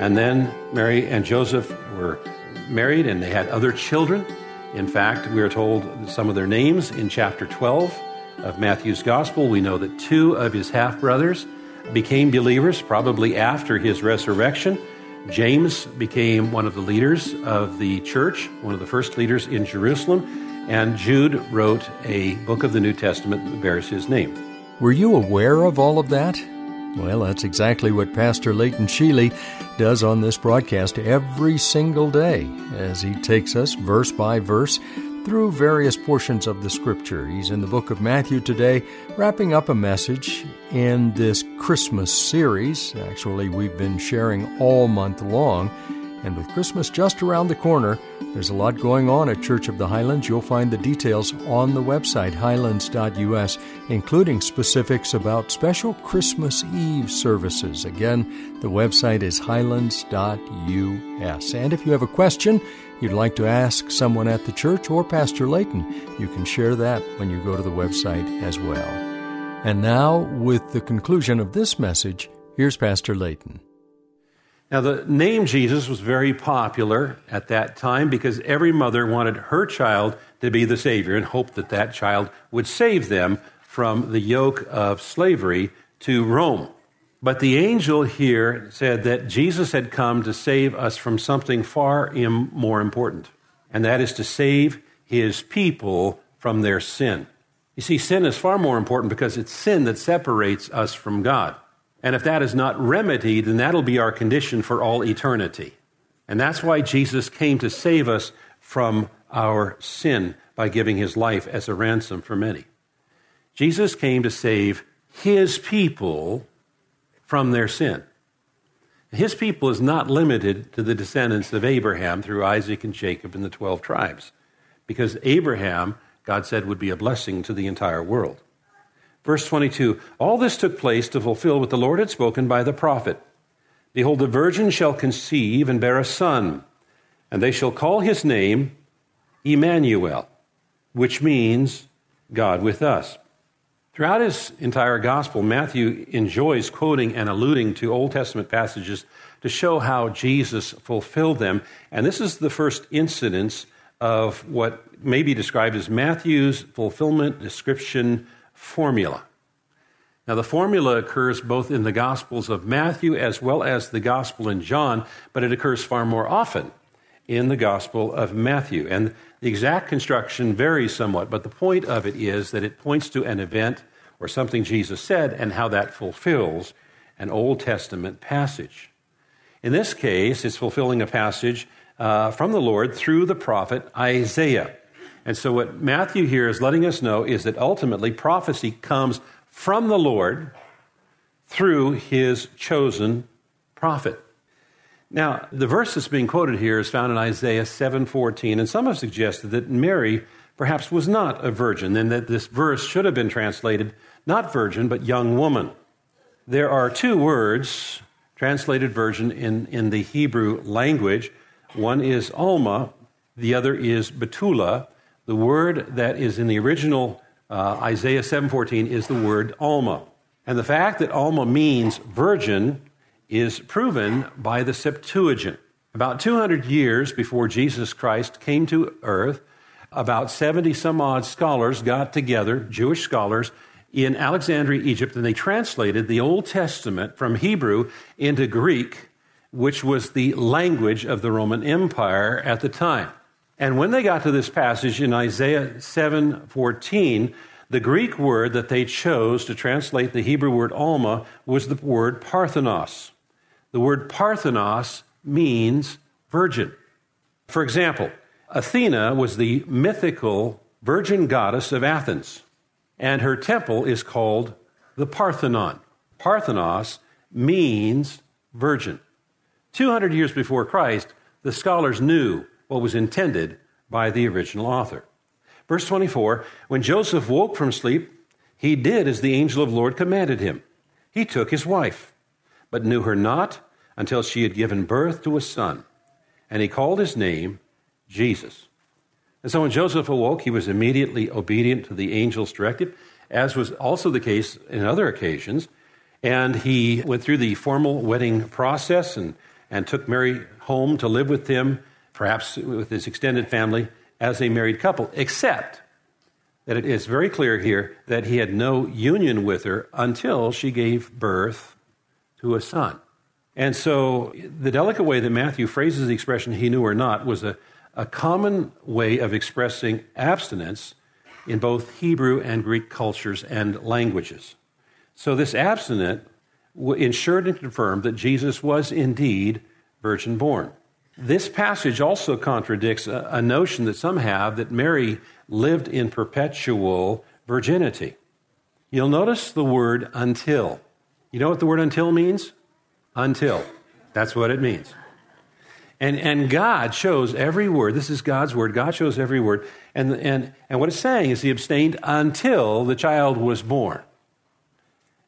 And then Mary and Joseph were married and they had other children. In fact, we are told some of their names in chapter 12 of Matthew's Gospel. We know that two of his half brothers became believers probably after his resurrection. James became one of the leaders of the church, one of the first leaders in Jerusalem, and Jude wrote a book of the New Testament that bears his name. Were you aware of all of that? Well, that's exactly what Pastor Leighton Sheely does on this broadcast every single day as he takes us verse by verse through various portions of the scripture. He's in the book of Matthew today, wrapping up a message in this Christmas series. Actually, we've been sharing all month long. And with Christmas just around the corner, there's a lot going on at Church of the Highlands. You'll find the details on the website, highlands.us, including specifics about special Christmas Eve services. Again, the website is highlands.us. And if you have a question you'd like to ask someone at the church or Pastor Leighton, you can share that when you go to the website as well. And now, with the conclusion of this message, here's Pastor Leighton. Now, the name Jesus was very popular at that time because every mother wanted her child to be the Savior and hoped that that child would save them from the yoke of slavery to Rome. But the angel here said that Jesus had come to save us from something far more important, and that is to save his people from their sin. You see, sin is far more important because it's sin that separates us from God. And if that is not remedied, then that'll be our condition for all eternity. And that's why Jesus came to save us from our sin by giving his life as a ransom for many. Jesus came to save his people from their sin. His people is not limited to the descendants of Abraham through Isaac and Jacob and the 12 tribes, because Abraham, God said, would be a blessing to the entire world. Verse 22 All this took place to fulfill what the Lord had spoken by the prophet Behold, the virgin shall conceive and bear a son, and they shall call his name Emmanuel, which means God with us. Throughout his entire gospel, Matthew enjoys quoting and alluding to Old Testament passages to show how Jesus fulfilled them. And this is the first incidence of what may be described as Matthew's fulfillment description formula. Now, the formula occurs both in the Gospels of Matthew as well as the Gospel in John, but it occurs far more often in the Gospel of Matthew. And the exact construction varies somewhat, but the point of it is that it points to an event or something Jesus said and how that fulfills an Old Testament passage. In this case, it's fulfilling a passage uh, from the Lord through the prophet Isaiah. And so, what Matthew here is letting us know is that ultimately prophecy comes from the Lord through his chosen prophet. Now, the verse that's being quoted here is found in Isaiah 7:14, and some have suggested that Mary perhaps was not a virgin, and that this verse should have been translated not virgin, but young woman. There are two words translated virgin in, in the Hebrew language. One is Alma, the other is Betula. The word that is in the original uh, Isaiah 7:14 is the word Alma. And the fact that Alma means virgin is proven by the Septuagint. About 200 years before Jesus Christ came to earth, about 70 some odd scholars got together, Jewish scholars, in Alexandria, Egypt, and they translated the Old Testament from Hebrew into Greek, which was the language of the Roman Empire at the time. And when they got to this passage in Isaiah 7:14, the Greek word that they chose to translate the Hebrew word alma was the word parthenos. The word parthenos means virgin. For example, Athena was the mythical virgin goddess of Athens, and her temple is called the Parthenon. Parthenos means virgin. 200 years before Christ, the scholars knew what was intended by the original author. Verse 24 When Joseph woke from sleep, he did as the angel of the Lord commanded him. He took his wife, but knew her not until she had given birth to a son, and he called his name Jesus. And so when Joseph awoke, he was immediately obedient to the angel's directive, as was also the case in other occasions. And he went through the formal wedding process and, and took Mary home to live with him, perhaps with his extended family, as a married couple, except that it is very clear here that he had no union with her until she gave birth to a son. And so the delicate way that Matthew phrases the expression he knew or not was a, a common way of expressing abstinence in both Hebrew and Greek cultures and languages. So this abstinent ensured and confirmed that Jesus was indeed virgin born. This passage also contradicts a, a notion that some have that Mary lived in perpetual virginity. You'll notice the word until. You know what the word until means? Until. That's what it means. And, and God shows every word. This is God's word. God shows every word. And, and, and what it's saying is he abstained until the child was born.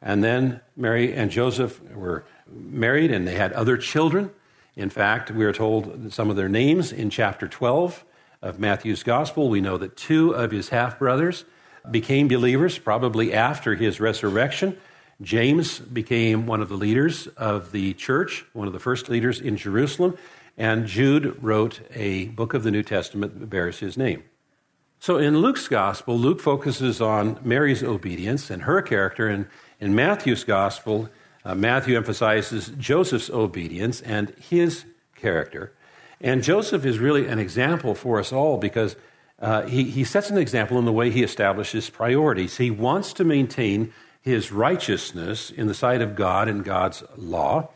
And then Mary and Joseph were married and they had other children. In fact, we are told some of their names in chapter 12 of Matthew's gospel. We know that two of his half brothers became believers probably after his resurrection. James became one of the leaders of the church, one of the first leaders in Jerusalem, and Jude wrote a book of the New Testament that bears his name. So in Luke's gospel, Luke focuses on Mary's obedience and her character, and in Matthew's gospel, uh, Matthew emphasizes Joseph's obedience and his character. And Joseph is really an example for us all because uh, he, he sets an example in the way he establishes priorities. He wants to maintain his righteousness in the sight of God and God's law.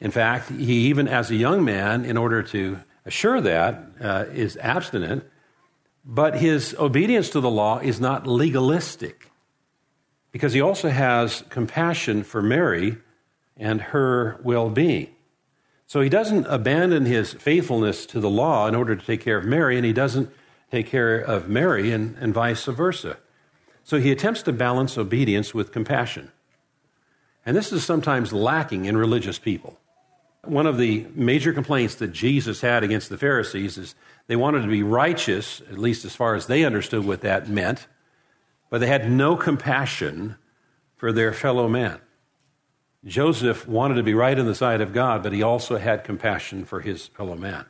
In fact, he, even as a young man, in order to assure that, uh, is abstinent. But his obedience to the law is not legalistic because he also has compassion for Mary and her well being. So he doesn't abandon his faithfulness to the law in order to take care of Mary, and he doesn't take care of Mary and, and vice versa. So he attempts to balance obedience with compassion. And this is sometimes lacking in religious people. One of the major complaints that Jesus had against the Pharisees is they wanted to be righteous, at least as far as they understood what that meant, but they had no compassion for their fellow man. Joseph wanted to be right in the sight of God, but he also had compassion for his fellow man.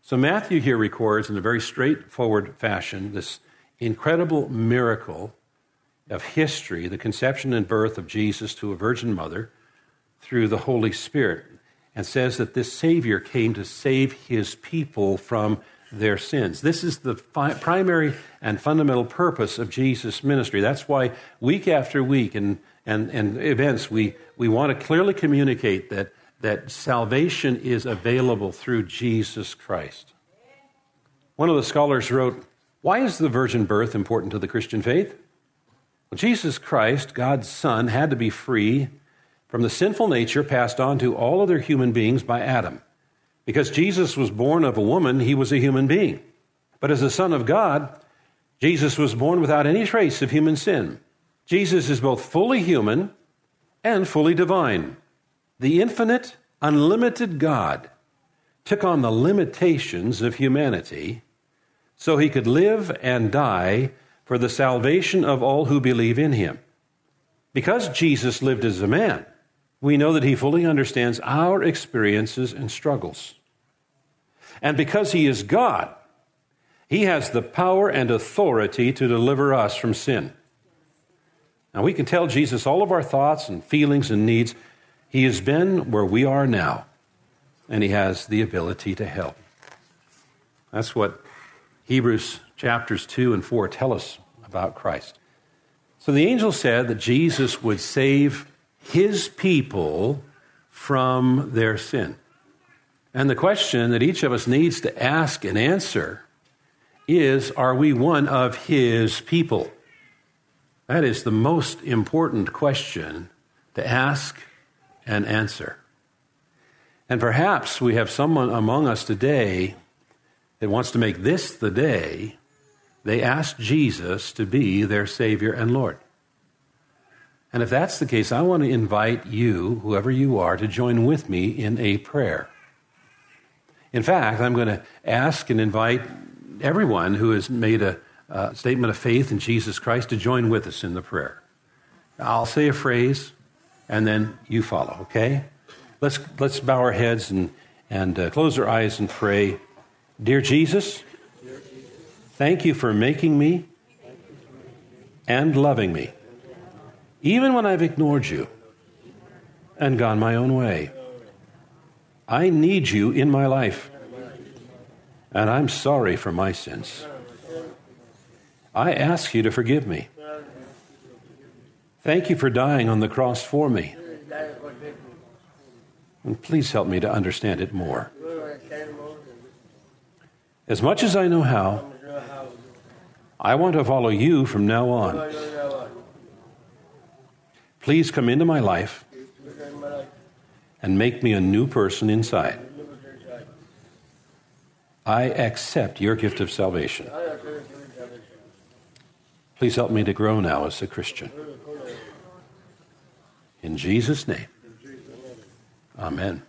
So Matthew here records in a very straightforward fashion this incredible miracle of history, the conception and birth of Jesus to a virgin mother through the Holy Spirit, and says that this Savior came to save his people from their sins. This is the fi- primary and fundamental purpose of Jesus' ministry. That's why week after week and, and, and events, we, we want to clearly communicate that, that salvation is available through Jesus Christ. One of the scholars wrote, Why is the virgin birth important to the Christian faith? Well, Jesus Christ, God's Son, had to be free from the sinful nature passed on to all other human beings by Adam. Because Jesus was born of a woman, he was a human being. But as the Son of God, Jesus was born without any trace of human sin. Jesus is both fully human and fully divine. The infinite, unlimited God took on the limitations of humanity so he could live and die for the salvation of all who believe in him. Because Jesus lived as a man, we know that he fully understands our experiences and struggles. And because he is God, he has the power and authority to deliver us from sin. Now, we can tell Jesus all of our thoughts and feelings and needs. He has been where we are now, and he has the ability to help. That's what Hebrews chapters 2 and 4 tell us about Christ. So the angel said that Jesus would save his people from their sin. And the question that each of us needs to ask and answer is Are we one of his people? That is the most important question to ask and answer. And perhaps we have someone among us today that wants to make this the day they ask Jesus to be their Savior and Lord. And if that's the case, I want to invite you, whoever you are, to join with me in a prayer. In fact, I'm going to ask and invite everyone who has made a, a statement of faith in Jesus Christ to join with us in the prayer. I'll say a phrase, and then you follow, okay? Let's, let's bow our heads and, and uh, close our eyes and pray. Dear Jesus, thank you for making me and loving me even when I've ignored you and gone my own way. I need you in my life, and I'm sorry for my sins. I ask you to forgive me. Thank you for dying on the cross for me. And please help me to understand it more. As much as I know how, I want to follow you from now on. Please come into my life and make me a new person inside. I accept your gift of salvation. Please help me to grow now as a Christian. In Jesus' name. Amen.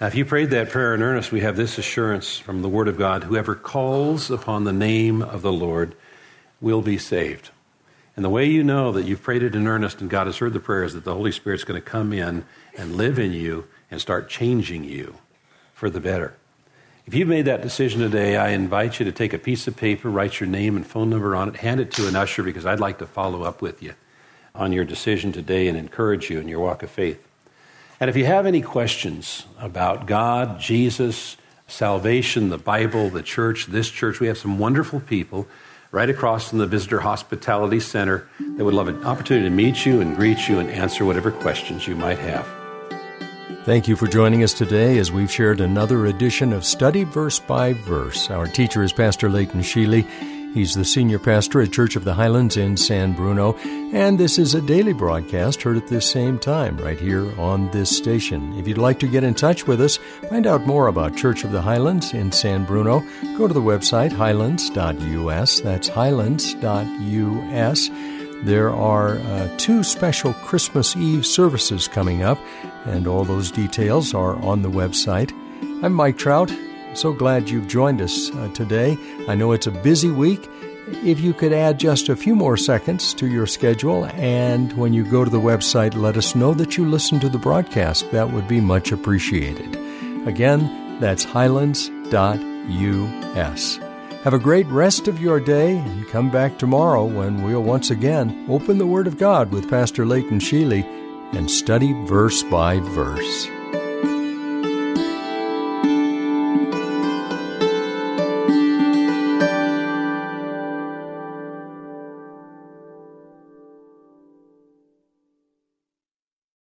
Now, if you prayed that prayer in earnest, we have this assurance from the Word of God whoever calls upon the name of the Lord will be saved. And the way you know that you've prayed it in earnest and God has heard the prayer is that the Holy Spirit's going to come in and live in you and start changing you for the better. If you've made that decision today, I invite you to take a piece of paper, write your name and phone number on it, hand it to an usher because I'd like to follow up with you on your decision today and encourage you in your walk of faith. And if you have any questions about God, Jesus, salvation, the Bible, the church, this church, we have some wonderful people right across from the Visitor Hospitality Center They would love an opportunity to meet you and greet you and answer whatever questions you might have. Thank you for joining us today as we've shared another edition of Study Verse by Verse. Our teacher is Pastor Leighton Sheely. He's the senior pastor at Church of the Highlands in San Bruno, and this is a daily broadcast heard at this same time right here on this station. If you'd like to get in touch with us, find out more about Church of the Highlands in San Bruno, go to the website highlands.us. That's highlands.us. There are uh, two special Christmas Eve services coming up, and all those details are on the website. I'm Mike Trout. So glad you've joined us uh, today. I know it's a busy week. If you could add just a few more seconds to your schedule, and when you go to the website, let us know that you listen to the broadcast, that would be much appreciated. Again, that's highlands.us. Have a great rest of your day and come back tomorrow when we'll once again open the Word of God with Pastor Leighton Sheely and study verse by verse.